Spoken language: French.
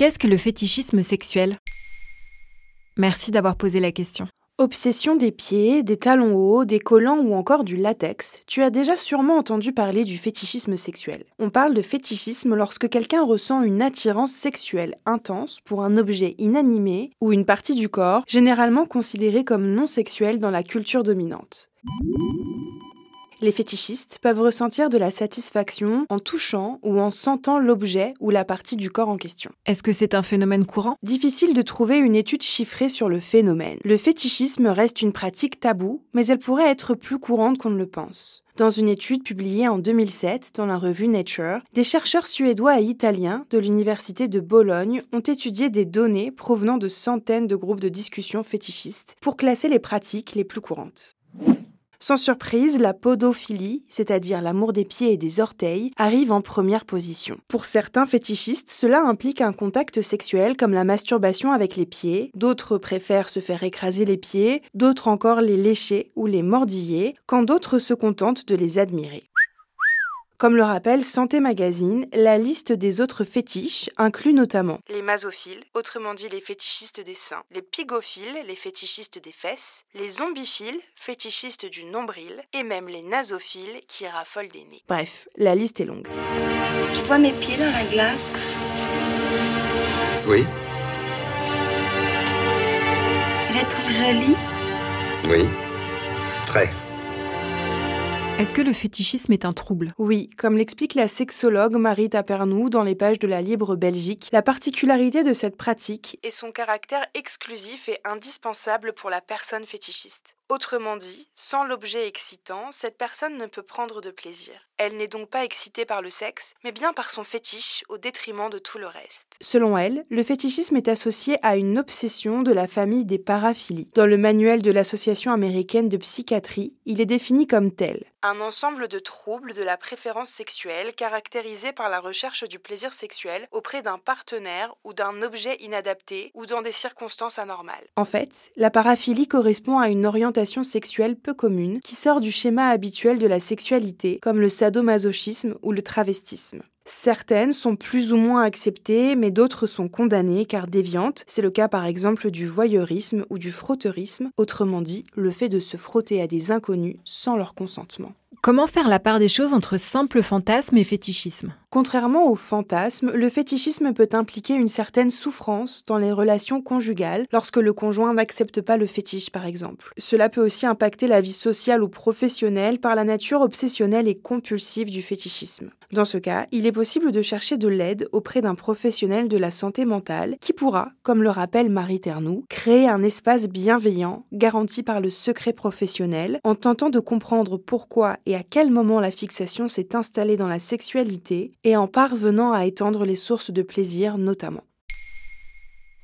Qu'est-ce que le fétichisme sexuel? Merci d'avoir posé la question. Obsession des pieds, des talons hauts, des collants ou encore du latex, tu as déjà sûrement entendu parler du fétichisme sexuel. On parle de fétichisme lorsque quelqu'un ressent une attirance sexuelle intense pour un objet inanimé ou une partie du corps, généralement considérée comme non sexuelle dans la culture dominante. Les fétichistes peuvent ressentir de la satisfaction en touchant ou en sentant l'objet ou la partie du corps en question. Est-ce que c'est un phénomène courant? Difficile de trouver une étude chiffrée sur le phénomène. Le fétichisme reste une pratique taboue, mais elle pourrait être plus courante qu'on ne le pense. Dans une étude publiée en 2007 dans la revue Nature, des chercheurs suédois et italiens de l'université de Bologne ont étudié des données provenant de centaines de groupes de discussion fétichistes pour classer les pratiques les plus courantes. Sans surprise, la podophilie, c'est-à-dire l'amour des pieds et des orteils, arrive en première position. Pour certains fétichistes, cela implique un contact sexuel comme la masturbation avec les pieds, d'autres préfèrent se faire écraser les pieds, d'autres encore les lécher ou les mordiller, quand d'autres se contentent de les admirer. Comme le rappelle Santé Magazine, la liste des autres fétiches inclut notamment les masophiles, autrement dit les fétichistes des seins, les pigophiles, les fétichistes des fesses, les zombiphiles, fétichistes du nombril, et même les nasophiles qui raffolent des nez. Bref, la liste est longue. Je vois mes pieds dans la glace? Oui, Tu les trouves jolis oui. Très. Est-ce que le fétichisme est un trouble? Oui, comme l'explique la sexologue Marie Tapernou dans les pages de la Libre Belgique, la particularité de cette pratique est son caractère exclusif et indispensable pour la personne fétichiste. Autrement dit, sans l'objet excitant, cette personne ne peut prendre de plaisir. Elle n'est donc pas excitée par le sexe, mais bien par son fétiche au détriment de tout le reste. Selon elle, le fétichisme est associé à une obsession de la famille des paraphilies. Dans le manuel de l'Association américaine de psychiatrie, il est défini comme tel un ensemble de troubles de la préférence sexuelle caractérisés par la recherche du plaisir sexuel auprès d'un partenaire ou d'un objet inadapté ou dans des circonstances anormales. En fait, la paraphilie correspond à une orientation sexuelle peu commune qui sort du schéma habituel de la sexualité, comme le sadomasochisme ou le travestisme. Certaines sont plus ou moins acceptées, mais d'autres sont condamnées car déviantes. C'est le cas par exemple du voyeurisme ou du frotteurisme, autrement dit le fait de se frotter à des inconnus sans leur consentement. Comment faire la part des choses entre simple fantasme et fétichisme? Contrairement au fantasme, le fétichisme peut impliquer une certaine souffrance dans les relations conjugales lorsque le conjoint n'accepte pas le fétiche par exemple. Cela peut aussi impacter la vie sociale ou professionnelle par la nature obsessionnelle et compulsive du fétichisme. Dans ce cas, il est possible de chercher de l'aide auprès d'un professionnel de la santé mentale qui pourra, comme le rappelle Marie Ternou, créer un espace bienveillant garanti par le secret professionnel en tentant de comprendre pourquoi et à quel moment la fixation s'est installée dans la sexualité et en parvenant à étendre les sources de plaisir notamment.